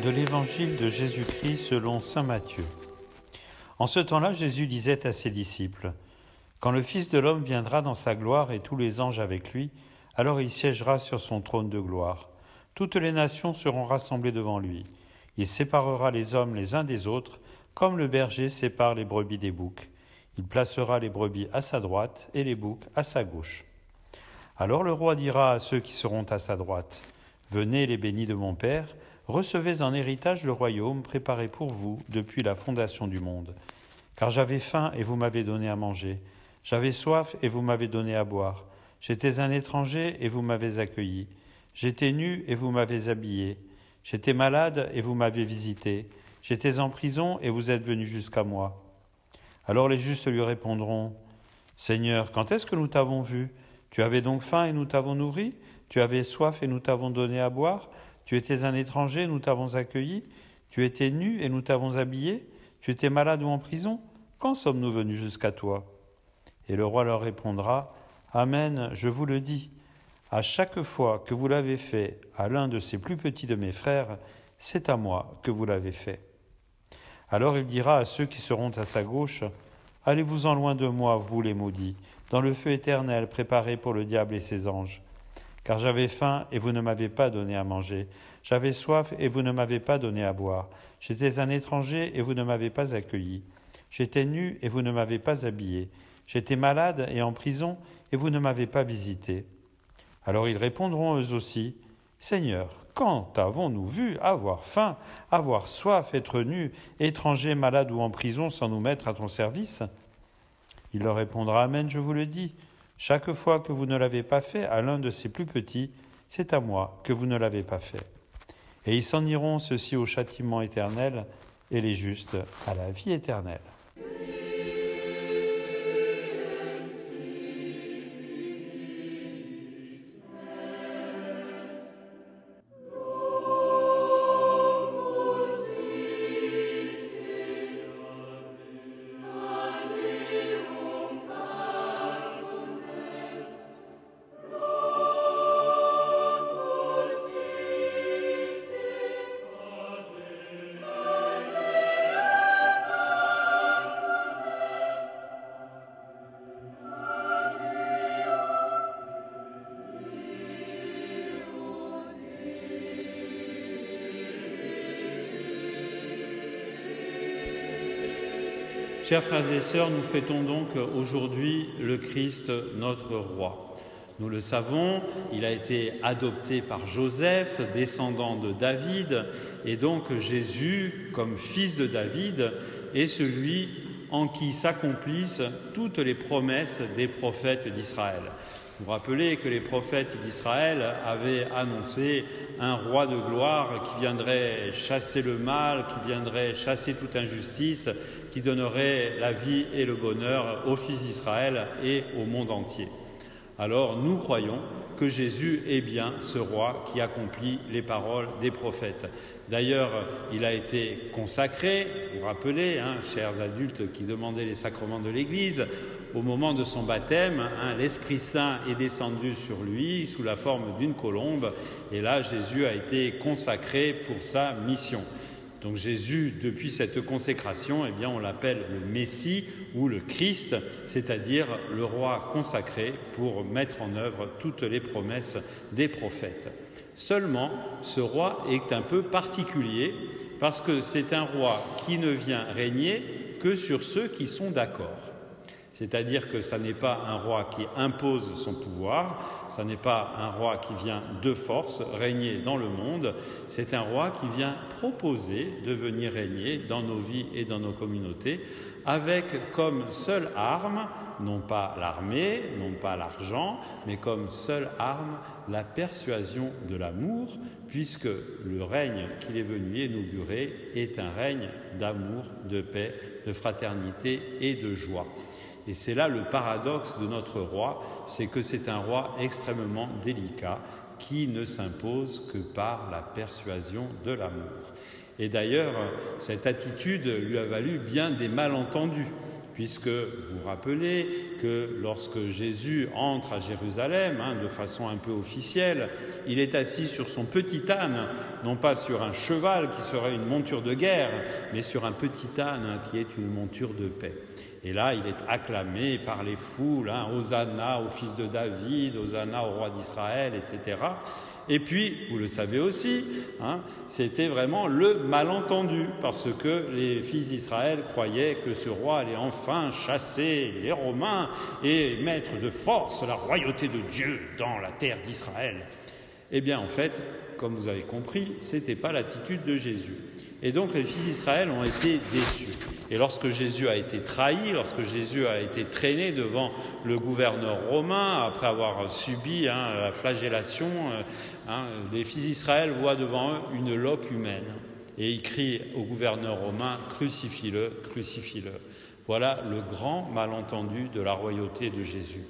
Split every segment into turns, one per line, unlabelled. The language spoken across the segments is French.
de l'évangile de Jésus-Christ selon Saint Matthieu. En ce temps-là, Jésus disait à ses disciples, Quand le Fils de l'homme viendra dans sa gloire et tous les anges avec lui, alors il siégera sur son trône de gloire. Toutes les nations seront rassemblées devant lui. Il séparera les hommes les uns des autres, comme le berger sépare les brebis des boucs. Il placera les brebis à sa droite et les boucs à sa gauche. Alors le roi dira à ceux qui seront à sa droite, Venez les bénis de mon Père, Recevez en héritage le royaume préparé pour vous depuis la fondation du monde. Car j'avais faim et vous m'avez donné à manger, j'avais soif et vous m'avez donné à boire, j'étais un étranger et vous m'avez accueilli, j'étais nu et vous m'avez habillé, j'étais malade et vous m'avez visité, j'étais en prison et vous êtes venu jusqu'à moi. Alors les justes lui répondront, Seigneur, quand est-ce que nous t'avons vu? Tu avais donc faim et nous t'avons nourri? Tu avais soif et nous t'avons donné à boire? Tu étais un étranger, nous t'avons accueilli. Tu étais nu et nous t'avons habillé. Tu étais malade ou en prison. Quand sommes-nous venus jusqu'à toi? Et le roi leur répondra Amen, je vous le dis. À chaque fois que vous l'avez fait à l'un de ces plus petits de mes frères, c'est à moi que vous l'avez fait. Alors il dira à ceux qui seront à sa gauche Allez-vous-en loin de moi, vous les maudits, dans le feu éternel préparé pour le diable et ses anges car j'avais faim et vous ne m'avez pas donné à manger, j'avais soif et vous ne m'avez pas donné à boire, j'étais un étranger et vous ne m'avez pas accueilli, j'étais nu et vous ne m'avez pas habillé, j'étais malade et en prison et vous ne m'avez pas visité. Alors ils répondront eux aussi, Seigneur, quand avons-nous vu avoir faim, avoir soif, être nu, étranger, malade ou en prison sans nous mettre à ton service? Il leur répondra, Amen, je vous le dis. Chaque fois que vous ne l'avez pas fait à l'un de ces plus petits, c'est à moi que vous ne l'avez pas fait. Et ils s'en iront ceux-ci au châtiment éternel et les justes à la vie éternelle. Chers frères et sœurs, nous fêtons donc aujourd'hui le Christ, notre roi. Nous le savons, il a été adopté par Joseph, descendant de David, et donc Jésus, comme fils de David, est celui en qui s'accomplissent toutes les promesses des prophètes d'Israël. Vous rappelez que les prophètes d'Israël avaient annoncé un roi de gloire qui viendrait chasser le mal, qui viendrait chasser toute injustice, qui donnerait la vie et le bonheur aux fils d'Israël et au monde entier. Alors nous croyons que Jésus est bien ce roi qui accomplit les paroles des prophètes. D'ailleurs, il a été consacré, vous rappelez, hein, chers adultes qui demandaient les sacrements de l'Église, au moment de son baptême, hein, l'Esprit Saint est descendu sur lui sous la forme d'une colombe, et là Jésus a été consacré pour sa mission. Donc Jésus, depuis cette consécration, eh on l'appelle le Messie ou le Christ, c'est-à-dire le roi consacré pour mettre en œuvre toutes les promesses des prophètes. Seulement, ce roi est un peu particulier parce que c'est un roi qui ne vient régner que sur ceux qui sont d'accord. C'est-à-dire que ce n'est pas un roi qui impose son pouvoir, ce n'est pas un roi qui vient de force régner dans le monde, c'est un roi qui vient proposer de venir régner dans nos vies et dans nos communautés, avec comme seule arme, non pas l'armée, non pas l'argent, mais comme seule arme la persuasion de l'amour, puisque le règne qu'il est venu inaugurer est un règne d'amour, de paix, de fraternité et de joie. Et c'est là le paradoxe de notre roi, c'est que c'est un roi extrêmement délicat qui ne s'impose que par la persuasion de l'amour. Et d'ailleurs, cette attitude lui a valu bien des malentendus, puisque vous rappelez que lorsque Jésus entre à Jérusalem, hein, de façon un peu officielle, il est assis sur son petit âne, non pas sur un cheval qui serait une monture de guerre, mais sur un petit âne hein, qui est une monture de paix. Et là, il est acclamé par les foules, hein, Hosanna au fils de David, Hosanna au roi d'Israël, etc. Et puis, vous le savez aussi, hein, c'était vraiment le malentendu, parce que les fils d'Israël croyaient que ce roi allait enfin chasser les Romains et mettre de force la royauté de Dieu dans la terre d'Israël. Eh bien, en fait, comme vous avez compris, ce n'était pas l'attitude de Jésus. Et donc les fils d'Israël ont été déçus. Et lorsque Jésus a été trahi, lorsque Jésus a été traîné devant le gouverneur romain, après avoir subi hein, la flagellation, euh, hein, les fils d'Israël voient devant eux une loque humaine. Et ils crient au gouverneur romain, crucifie-le, crucifie-le. Voilà le grand malentendu de la royauté de Jésus.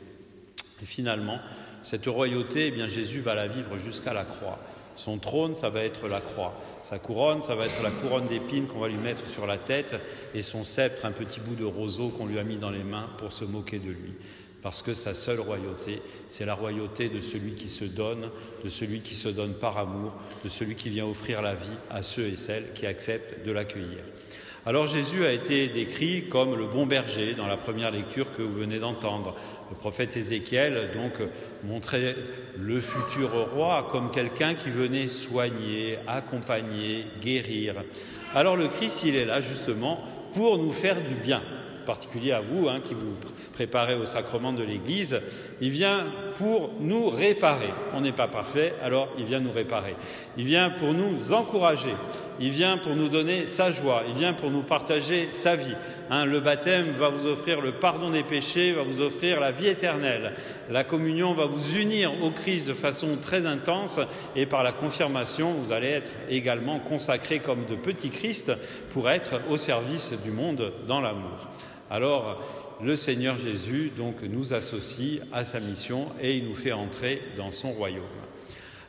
Et finalement, cette royauté, eh bien, Jésus va la vivre jusqu'à la croix. Son trône, ça va être la croix. Sa couronne, ça va être la couronne d'épines qu'on va lui mettre sur la tête et son sceptre, un petit bout de roseau qu'on lui a mis dans les mains pour se moquer de lui. Parce que sa seule royauté, c'est la royauté de celui qui se donne, de celui qui se donne par amour, de celui qui vient offrir la vie à ceux et celles qui acceptent de l'accueillir. Alors Jésus a été décrit comme le bon berger dans la première lecture que vous venez d'entendre. Le prophète Ézéchiel donc montrait le futur roi comme quelqu'un qui venait soigner, accompagner, guérir. Alors le Christ, il est là justement pour nous faire du bien, en particulier à vous hein, qui vous préparez au sacrement de l'Église. Il vient pour nous réparer. On n'est pas parfait, alors il vient nous réparer. Il vient pour nous encourager. Il vient pour nous donner sa joie. Il vient pour nous partager sa vie. Hein, le baptême va vous offrir le pardon des péchés, va vous offrir la vie éternelle. La communion va vous unir au Christ de façon très intense et par la confirmation, vous allez être également consacrés comme de petits Christ pour être au service du monde dans l'amour. Alors, le Seigneur Jésus donc nous associe à sa mission et il nous fait entrer dans son royaume.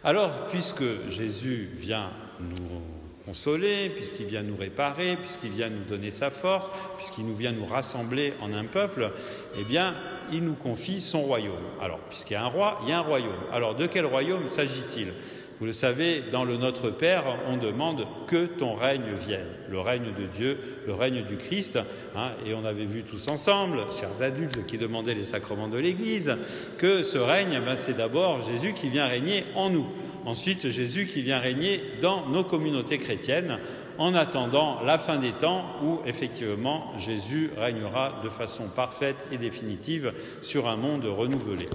Alors, puisque Jésus vient nous consoler, puisqu'il vient nous réparer, puisqu'il vient nous donner sa force, puisqu'il nous vient nous rassembler en un peuple, eh bien, il nous confie son royaume. Alors, puisqu'il y a un roi, il y a un royaume. Alors, de quel royaume s'agit-il? Vous le savez, dans le Notre Père, on demande que ton règne vienne, le règne de Dieu, le règne du Christ. Hein, et on avait vu tous ensemble, chers adultes qui demandaient les sacrements de l'Église, que ce règne, ben, c'est d'abord Jésus qui vient régner en nous. Ensuite, Jésus qui vient régner dans nos communautés chrétiennes en attendant la fin des temps où effectivement Jésus régnera de façon parfaite et définitive sur un monde renouvelé.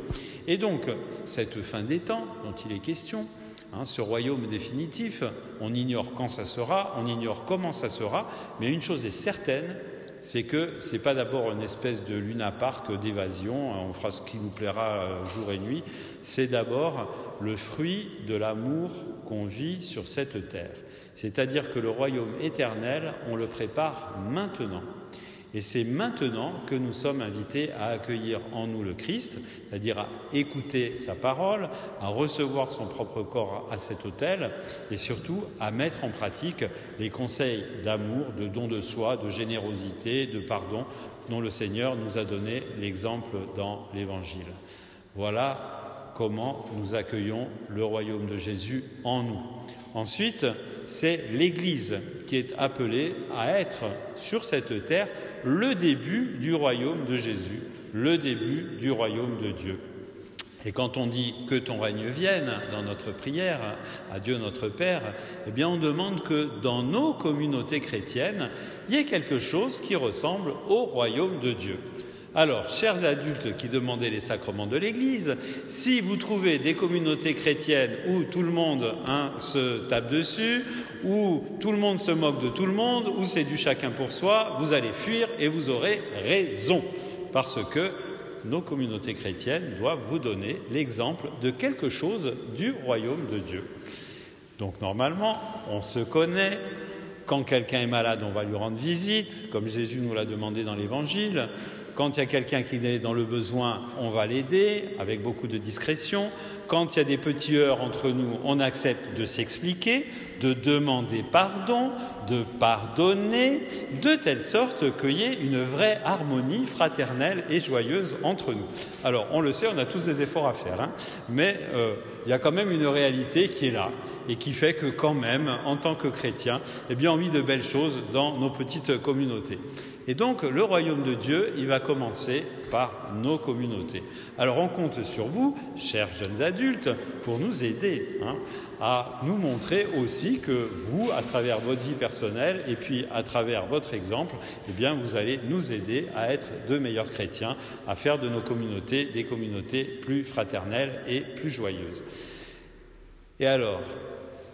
Et donc, cette fin des temps dont il est question, hein, ce royaume définitif, on ignore quand ça sera, on ignore comment ça sera, mais une chose est certaine, c'est que ce n'est pas d'abord une espèce de luna park d'évasion, on fera ce qui nous plaira euh, jour et nuit, c'est d'abord le fruit de l'amour qu'on vit sur cette terre. C'est-à-dire que le royaume éternel, on le prépare maintenant. Et c'est maintenant que nous sommes invités à accueillir en nous le Christ, c'est-à-dire à écouter sa parole, à recevoir son propre corps à cet autel et surtout à mettre en pratique les conseils d'amour, de don de soi, de générosité, de pardon dont le Seigneur nous a donné l'exemple dans l'Évangile. Voilà comment nous accueillons le royaume de Jésus en nous. Ensuite, c'est l'Église qui est appelée à être sur cette terre le début du royaume de Jésus, le début du royaume de Dieu. Et quand on dit que ton règne vienne dans notre prière à Dieu notre Père, eh bien on demande que dans nos communautés chrétiennes, il y ait quelque chose qui ressemble au royaume de Dieu. Alors, chers adultes qui demandez les sacrements de l'Église, si vous trouvez des communautés chrétiennes où tout le monde hein, se tape dessus, où tout le monde se moque de tout le monde, où c'est du chacun pour soi, vous allez fuir et vous aurez raison. Parce que nos communautés chrétiennes doivent vous donner l'exemple de quelque chose du royaume de Dieu. Donc normalement, on se connaît. Quand quelqu'un est malade, on va lui rendre visite, comme Jésus nous l'a demandé dans l'Évangile. Quand il y a quelqu'un qui est dans le besoin, on va l'aider avec beaucoup de discrétion. Quand il y a des petits heurts entre nous, on accepte de s'expliquer. De demander pardon, de pardonner, de telle sorte qu'il y ait une vraie harmonie fraternelle et joyeuse entre nous. Alors, on le sait, on a tous des efforts à faire, hein, mais euh, il y a quand même une réalité qui est là et qui fait que quand même, en tant que chrétien, eh bien, on vit de belles choses dans nos petites communautés. Et donc, le royaume de Dieu, il va commencer par nos communautés. Alors, on compte sur vous, chers jeunes adultes, pour nous aider hein, à nous montrer aussi que vous, à travers votre vie personnelle et puis à travers votre exemple, eh bien, vous allez nous aider à être de meilleurs chrétiens, à faire de nos communautés des communautés plus fraternelles et plus joyeuses. Et alors,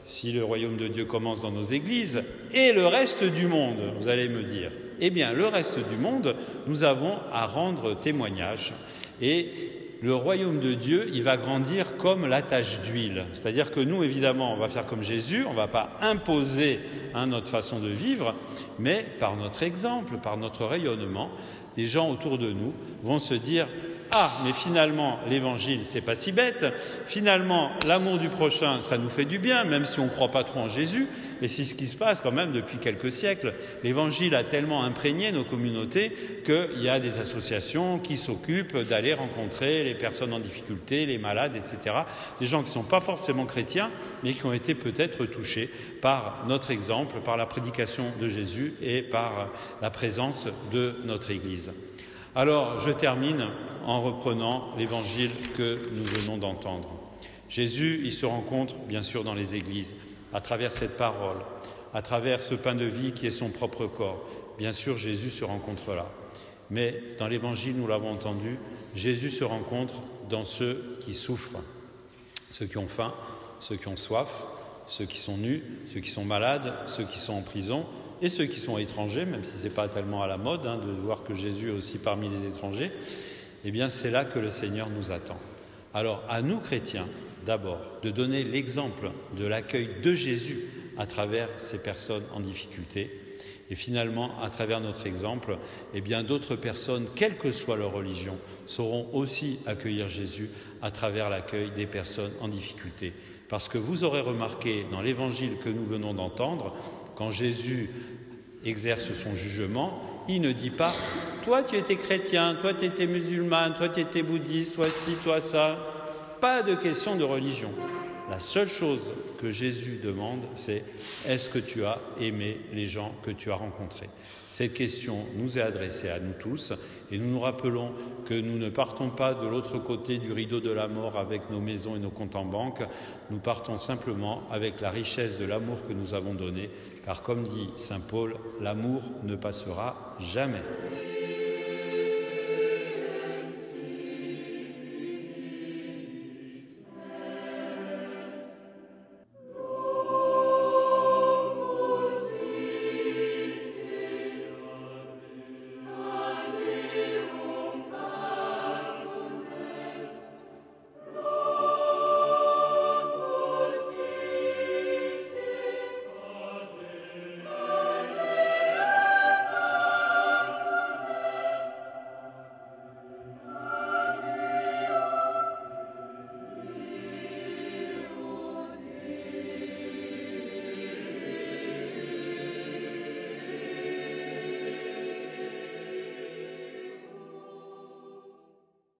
si le royaume de Dieu commence dans nos églises, et le reste du monde, vous allez me dire, eh bien, le reste du monde, nous avons à rendre témoignage. Et le royaume de Dieu, il va grandir comme la tache d'huile. C'est-à-dire que nous, évidemment, on va faire comme Jésus, on ne va pas imposer hein, notre façon de vivre, mais par notre exemple, par notre rayonnement, les gens autour de nous vont se dire ah, mais finalement, l'évangile, c'est pas si bête. Finalement, l'amour du prochain, ça nous fait du bien, même si on ne croit pas trop en Jésus. Et c'est ce qui se passe quand même depuis quelques siècles. L'évangile a tellement imprégné nos communautés qu'il y a des associations qui s'occupent d'aller rencontrer les personnes en difficulté, les malades, etc. Des gens qui ne sont pas forcément chrétiens, mais qui ont été peut-être touchés par notre exemple, par la prédication de Jésus et par la présence de notre Église. Alors, je termine en reprenant l'évangile que nous venons d'entendre. Jésus, il se rencontre bien sûr dans les églises, à travers cette parole, à travers ce pain de vie qui est son propre corps. Bien sûr, Jésus se rencontre là. Mais dans l'évangile, nous l'avons entendu, Jésus se rencontre dans ceux qui souffrent, ceux qui ont faim, ceux qui ont soif, ceux qui sont nus, ceux qui sont malades, ceux qui sont en prison, et ceux qui sont étrangers, même si ce n'est pas tellement à la mode hein, de voir que Jésus est aussi parmi les étrangers eh bien c'est là que le Seigneur nous attend. Alors à nous chrétiens, d'abord, de donner l'exemple de l'accueil de Jésus à travers ces personnes en difficulté. Et finalement, à travers notre exemple, eh bien d'autres personnes, quelle que soit leur religion, sauront aussi accueillir Jésus à travers l'accueil des personnes en difficulté. Parce que vous aurez remarqué dans l'évangile que nous venons d'entendre, quand Jésus exerce son jugement, il ne dit pas Toi tu étais chrétien, toi tu étais musulman, toi tu étais bouddhiste, toi ci, toi ça. Pas de question de religion. La seule chose que Jésus demande, c'est est-ce que tu as aimé les gens que tu as rencontrés? Cette question nous est adressée à nous tous et nous nous rappelons que nous ne partons pas de l'autre côté du rideau de la mort avec nos maisons et nos comptes en banque, nous partons simplement avec la richesse de l'amour que nous avons donné car comme dit Saint Paul, l'amour ne passera jamais.